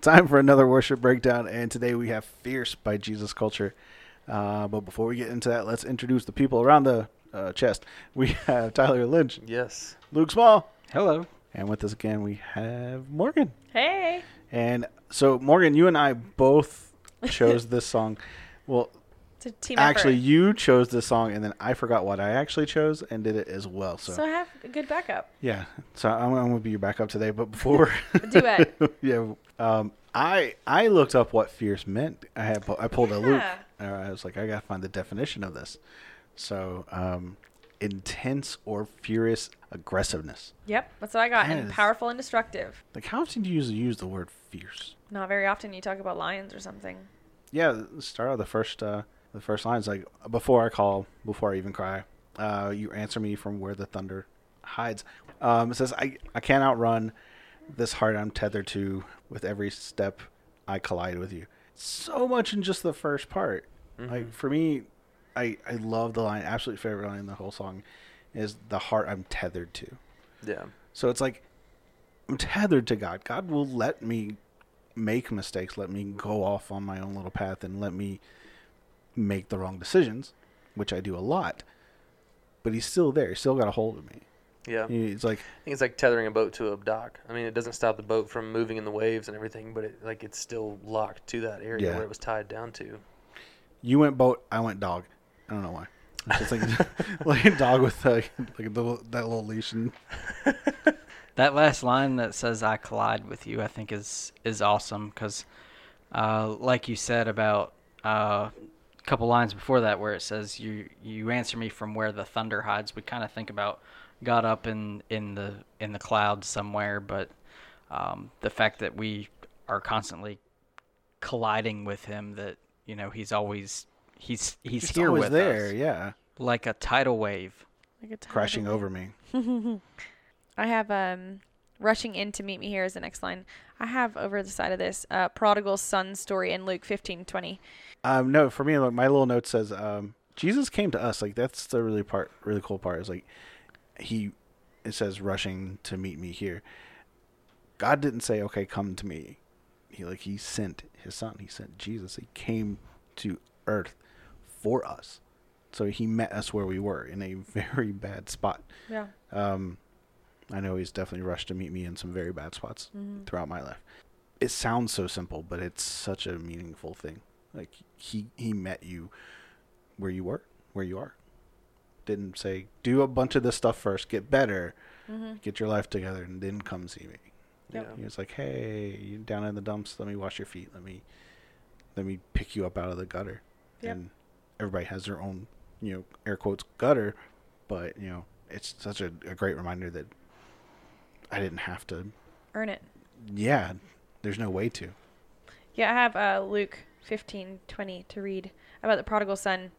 Time for another worship breakdown, and today we have "Fierce" by Jesus Culture. Uh, but before we get into that, let's introduce the people around the uh, chest. We have Tyler Lynch, Yes. Luke Small, Hello. and with us again we have Morgan. Hey. And so, Morgan, you and I both chose this song. Well, It's a team actually, effort. you chose this song, and then I forgot what I actually chose and did it as well. So, So I have a good backup. yeah, so I'm, I'm gonna be your backup today. But before, duet. yeah, um, I I looked up what fierce meant. I had I pulled a loop. Yeah. I was like, I gotta find the definition of this. So, um, intense or furious aggressiveness. Yep, that's what I got. And Yes. powerful and destructive. Like, how often do you usually use the word fierce? Not very often you talk about lions or something. Yeah, start of the first uh, the first lines like before I call, before I even cry, uh, you answer me from where the thunder hides. Um, it says I I can't outrun this heart I'm tethered to. With every step, I collide with you. So much in just the first part. Like mm-hmm. for me, I I love the line. Absolute favorite line in the whole song is the heart I'm tethered to. Yeah. So it's like I'm tethered to God. God will let me make mistakes, let me go off on my own little path, and let me make the wrong decisions, which I do a lot. But He's still there. He's still got a hold of me. Yeah. I He's like, think it's like tethering a boat to a dock. I mean, it doesn't stop the boat from moving in the waves and everything, but it like it's still locked to that area Yeah. where it was tied down to. you went boat, I went dog. I don't know why. It's just like like a dog with like, like the, that little leash and That last line that says "I collide with you," I think is is awesome because, uh, like you said about uh, a couple lines before that, where it says "you you answer me from where the thunder hides," we kind of think about God up in in the in the clouds somewhere, but um, the fact that we are constantly colliding with Him, that you know He's always He's He's, he's here always with there. us, Yeah, like a tidal wave. Like a tidal crashing wave. over me. I have um rushing in to meet me here is the next line. I have over the side of this uh prodigal son story in Luke fifteen twenty. Um, no, for me, my little note says, um, Jesus came to us. Like that's the really part, really cool part. Is like he, it says rushing to meet me here. God didn't say, "Okay, come to me." He like he sent his son. He sent Jesus. He came to earth for us. So he met us where we were in a very bad spot. Yeah. Um, I know he's definitely rushed to meet me in some very bad spots Mhm. throughout my life. It sounds so simple, but it's such a meaningful thing. Like he he met you where you were, where you are. Didn't say do a bunch of this stuff first, get better, Mm-hmm. get your life together, and then come see me. Yep. Yeah. He was like, hey, you down in the dumps? Let me wash your feet. Let me let me pick you up out of the gutter. Yep. And everybody has their own, you know, air quotes gutter, but you know, it's such a, a great reminder that I didn't have to. Earn it. Yeah, there's no way to. Yeah, I have uh, Luke fifteen twenty to read about the prodigal son.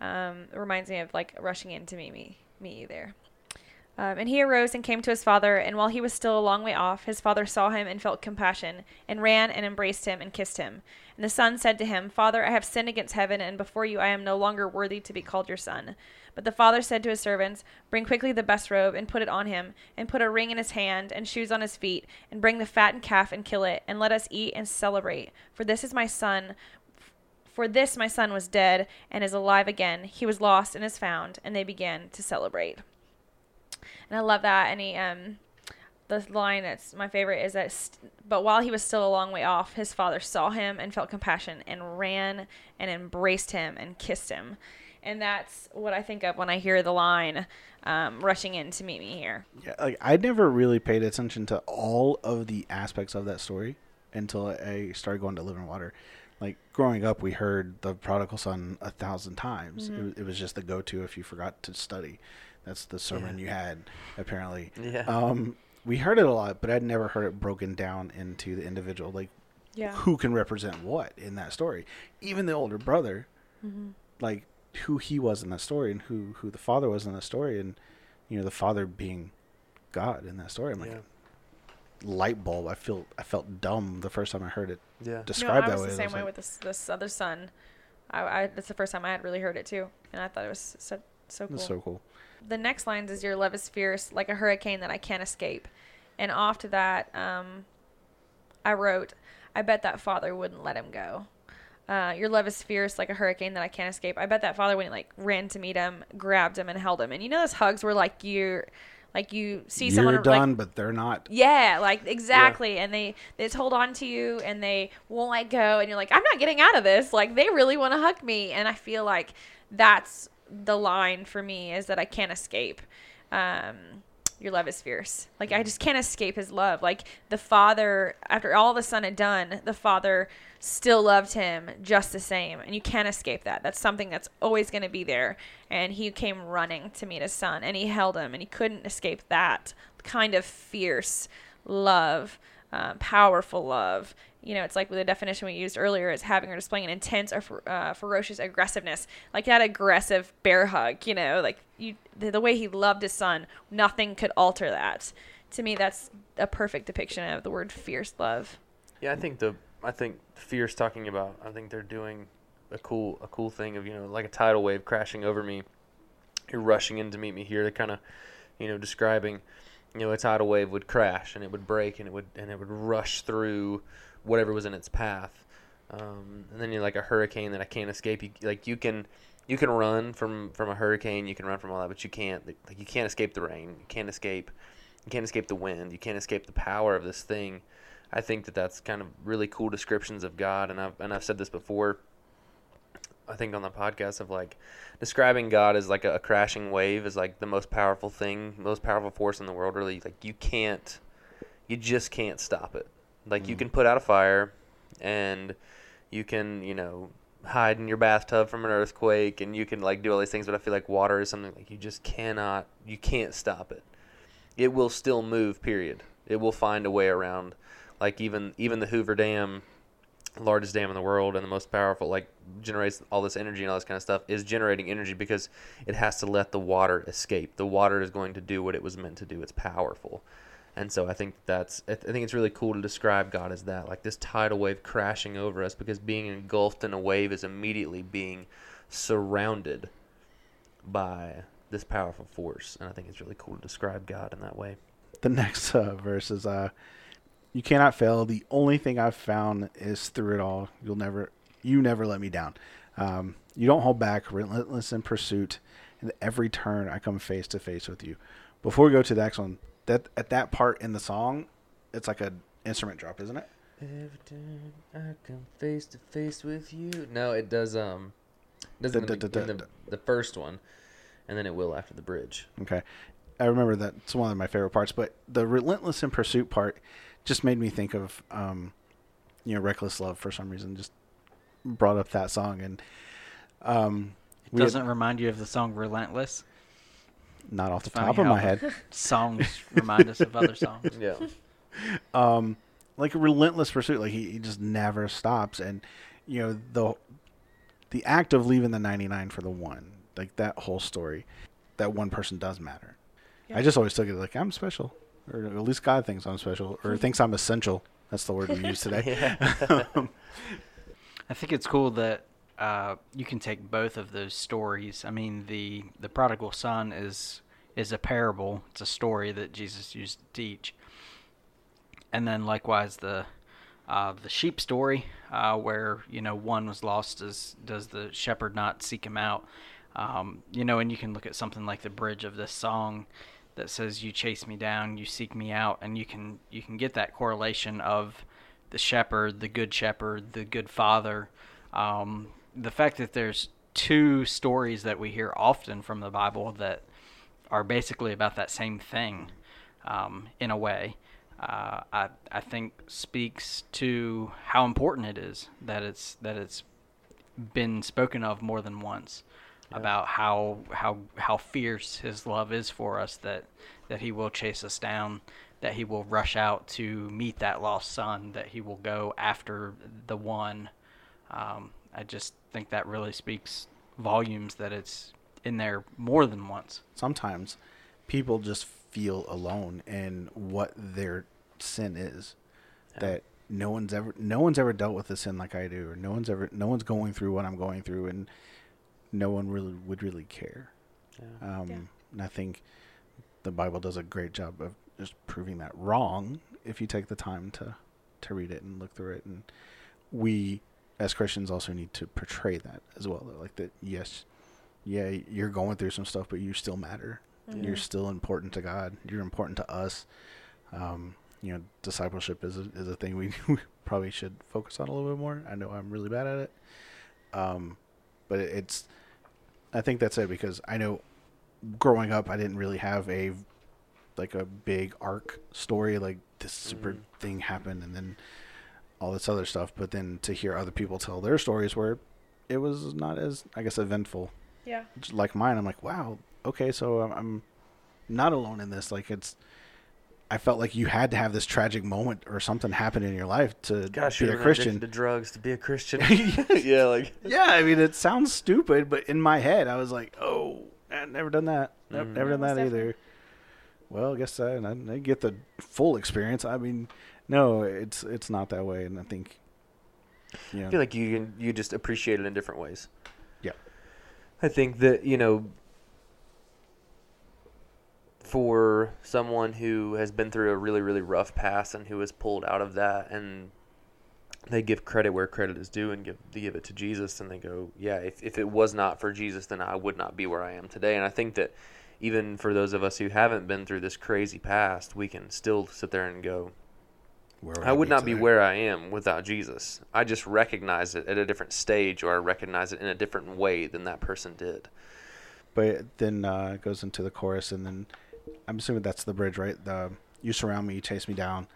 Um, reminds me of like rushing in to meet me, meet you there. Um, and he arose and came to his father, and while he was still a long way off, his father saw him and felt compassion, and ran and embraced him and kissed him. And the son said to him, Father, I have sinned against heaven, and before you I am no longer worthy to be called your son. But the father said to his servants, Bring quickly the best robe, and put it on him, and put a ring in his hand, and shoes on his feet, and bring the fattened calf, and kill it, and let us eat and celebrate. For this is my son. For this my son was dead, and is alive again. He was lost and is found, and they began to celebrate. And I love that. And he, um, the line that's my favorite is that, st- but while he was still a long way off, his father saw him and felt compassion and ran and embraced him and kissed him. And that's what I think of when I hear the line, um, rushing in to meet me here. Yeah, like I never really paid attention to all of the aspects of that story until I started going to Living Water. Like growing up, we heard the prodigal son a thousand times. It, was, it was just the go-to if you forgot to study. That's the sermon Yeah. you had, apparently. Yeah. Um, we heard it a lot, but I'd never heard it broken down into the individual, like Yeah. who can represent what in that story. Even the older brother, Mm-hmm. like who he was in that story and who who the father was in that story, and you know the father being God in that story. I'm like yeah. Light bulb. I feel I felt dumb the first time I heard it Yeah. described no, I that was way. the same was way like, with this this other son. I, I that's the first time I had really heard it too, and I thought it was so so cool. That's so cool. the next lines is your love is fierce like a hurricane that I can't escape, and off to that, um, I wrote, I bet that father wouldn't let him go. Uh, your love is fierce like a hurricane that I can't escape. I bet that father when he like ran to meet him, grabbed him and held him. And you know those hugs were like you're like you see You're someone done, like but they're not. yeah, like exactly. And they they just hold on to you and they won't let go and you're like, I'm not getting out of this. Like they really want to hug me. And I feel like that's the line for me is that I can't escape. Um your love is fierce. Like I just can't escape his love. Like the father after all the son had done, the father still loved him just the same. And you can't escape that. That's something that's always going to be there. And he came running to meet his son and he held him and he couldn't escape that kind of fierce love, um, powerful love. You know, it's like the definition we used earlier is having or displaying an intense or uh, ferocious aggressiveness, like that aggressive bear hug. You know, like you the, the way he loved his son, nothing could alter that. To me, that's a perfect depiction of the word fierce love. Yeah, I think the I think Fierce talking about. I think they're doing a cool a cool thing of you know like a tidal wave crashing over me. You're rushing in to meet me here. They're kind of you know describing you know a tidal wave would crash and it would break and it would and it would rush through whatever was in its path. Um, and then you're like a hurricane that I can't escape. You like you can you can run from from a hurricane. You can run from all that, but you can't like you can't escape the rain. You can't escape you can't escape the wind. You can't escape the power of this thing. I think that that's kind of really cool descriptions of God, and I've and I've said this before. I think on the podcast of like describing God as like a, a crashing wave is like the most powerful thing, most powerful force in the world. Really, like you can't, you just can't stop it. Like you Mhm. can put out a fire, and you can you know hide in your bathtub from an earthquake, and you can like do all these things. But I feel like water is something like you just cannot, you can't stop it. It will still move. Period. It will find a way around like even even the Hoover Dam, largest dam in the world and the most powerful, like generates all this energy and all this kind of stuff, is generating energy because it has to let the water escape. The water is going to do what it was meant to do. It's powerful, and so I think that's I th- I think it's really cool to describe God as that, like this tidal wave crashing over us, because being engulfed in a wave is immediately being surrounded by this powerful force, and I think it's really cool to describe God in that way. The next uh, verse is uh, "You cannot fail. The only thing I've found is through it all, you'll never, you never let me down. Um, you don't hold back, relentless in pursuit, and every turn I come face to face with you." Before we go to the next one, that at that part in the song, it's like a instrument drop, isn't it? Every turn I come face to face with you. No, it does. Um, does the, da- be- in da- the, the first one, and then it will after the bridge. Okay. I remember that it's one of my favorite parts, but the relentless in pursuit part just made me think of um, you know, reckless love for some reason. Just brought up that song and um It we doesn't remind you of the song Relentless. not off the top of my head. Songs remind us of other songs. Yeah, um like a relentless pursuit like he, he just never stops and you know the the act of leaving the 99 for the one like that whole story that one person does matter i just always took it like i'm special or at least god thinks i'm special or thinks i'm essential that's the word we use today I think it's cool that uh, you can take both of those stories. I mean, the the prodigal son is is a parable. It's a story that Jesus used to teach, and then likewise the uh, the sheep story, uh, where you know one was lost. Does does the shepherd not seek him out? Um, you know, and you can look at something like the bridge of this song that says, "You chase me down, you seek me out," and you can you can get that correlation of the shepherd, the good shepherd, the good father. Um, the fact that there's two stories that we hear often from the Bible that are basically about that same thing, um, in a way, uh, I I think speaks to how important it is that it's that it's been spoken of more than once Yeah. about how how how fierce his love is for us that that he will chase us down that he will rush out to meet that lost son that he will go after the one um, i just think that really speaks volumes that it's in there more than once sometimes people just feel alone in what their sin is Yeah. that no one's ever no one's ever dealt with a sin like I do or no one's ever no one's going through what I'm going through and no one really would really care yeah. um Yeah. and I think the Bible does a great job of just proving that wrong if you take the time to to read it and look through it, and we as Christians also need to portray that as well. Like that, yes, yeah, you're going through some stuff, but you still matter. You're still important to God. You're important to us. Um, you know, discipleship is a, is a thing we, we probably should focus on a little bit more. I know I'm really bad at it. Um, but it, it's, I think that's it because I know growing up, I didn't really have a, like a big arc story, like this super Mhm. thing happened and then all this other stuff. But then to hear other people tell their stories where it was not as, I guess, eventful Yeah. j- like mine, I'm like, wow, okay, so I'm, I'm not alone in this. Like it's, I felt like you had to have this tragic moment or something happen in your life to Gosh, be a Christian. to drugs to be a Christian. yeah, like yeah, I mean, it sounds stupid, but in my head, I was like, oh, I've never done that. Nope, Mhm. Never done most that either. Well, I guess I, I didn't get the full experience. I mean, no, it's it's not that way, and I think, you I feel like you you just appreciate it in different ways. Yeah. I think that you know, for someone who has been through a really really rough past and who has pulled out of that and they give credit where credit is due and give they give it to Jesus and they go, yeah, if if it was not for Jesus, then I would not be where I am today. And I think that even for those of us who haven't been through this crazy past, we can still sit there and go, where I would not be where I am without Jesus. I just recognize it at a different stage, or I recognize it in a different way than that person did. But then uh, it goes into the chorus, and then I'm assuming that's the bridge, right? The you surround me, you chase me down,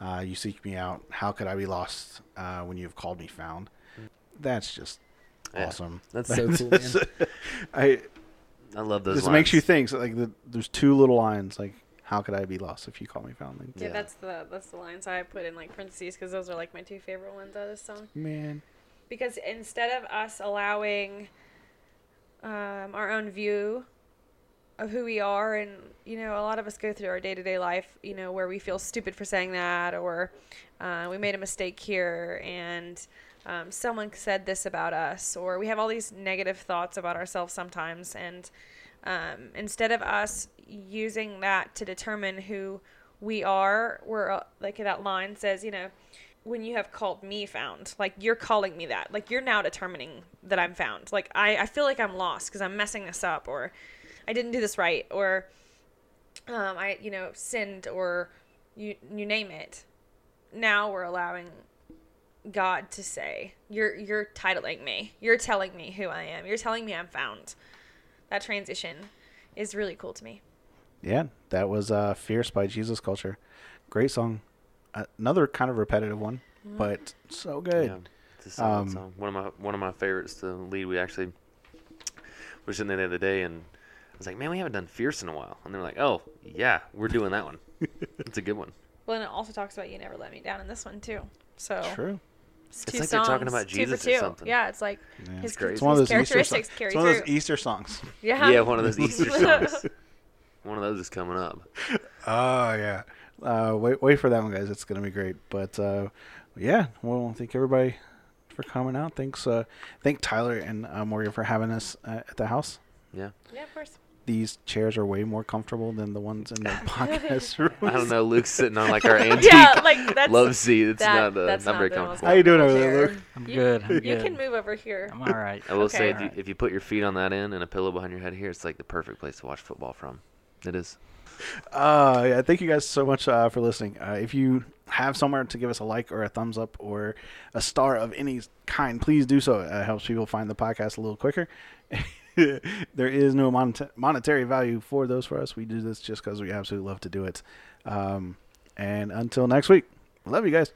uh, you seek me out. How could I be lost uh, when you have called me found? That's just Yeah, awesome. that's so cool, man. I I love those. this lines. makes you think. So like the, there's two little lines like, "How could I be lost if you call me found?" Like, Yeah, Yeah. that's the that's the lines I put in like parentheses because those are like my two favorite ones out of this song. man, Because instead of us allowing um, our own view of who we are, and you know, a lot of us go through our day to day life, you know, where we feel stupid for saying that, or uh, we made a mistake here, and um, someone said this about us, or we have all these negative thoughts about ourselves sometimes, and um, instead of us using that to determine who we are, we're uh, like that line says, you know, when you have called me found, like you're calling me that, like you're now determining that I'm found. Like I, I feel like I'm lost because I'm messing this up, or I didn't do this right, or um, I, you know, sinned, or you, you name it. Now we're allowing God to say, "You're you're titling me. You're telling me who I am. You're telling me I'm found." That transition is really cool to me. yeah, that was uh, "Fierce" by Jesus Culture. Great song. Another kind of repetitive one, but so good. Yeah, it's a Um, song. One of my one of my favorites. The lead we actually was in there the other day, and I was like, "Man, we haven't done Fierce in a while." And they're like, "Oh, yeah, we're doing that one. it's a good one." Well, and it also talks about you never let me down in this one too. So True. it's, It's two like they're talking songs, about two for Jesus or two. something. Yeah, it's like Yeah. his, crazy. It's one of his those Easter songs. characteristics carry It's one of through. those Easter songs. yeah. Yeah, one of those Easter songs. One of those is coming up. Oh yeah. Uh, wait, wait for that one, guys. It's gonna be great. But uh, yeah, well, thank everybody for coming out. Thanks, uh, thank Tyler and uh, Morgan for having us uh, at the house. Yeah. yeah, of course. These chairs are way more comfortable than the ones in the podcast room. I don't know. Luke's sitting on like our antique Yeah, like that's love seat. It's that- not uh, that's not not very the comfortable. How are you doing over there. Luke? I'm You- good. I'm You good. can move over here. I'm all right. I will Okay. say if you, if you put your feet on that end and a pillow behind your head here, it's like the perfect place to watch football from. It is. Uh, yeah, thank you guys so much uh, for listening. Uh, if you have somewhere to give us a like or a thumbs up or a star of any kind, please do so. It helps people find the podcast a little quicker. there is no monet- monetary value for those for us. We do this just because we absolutely love to do it. Um, and until next week, love you guys.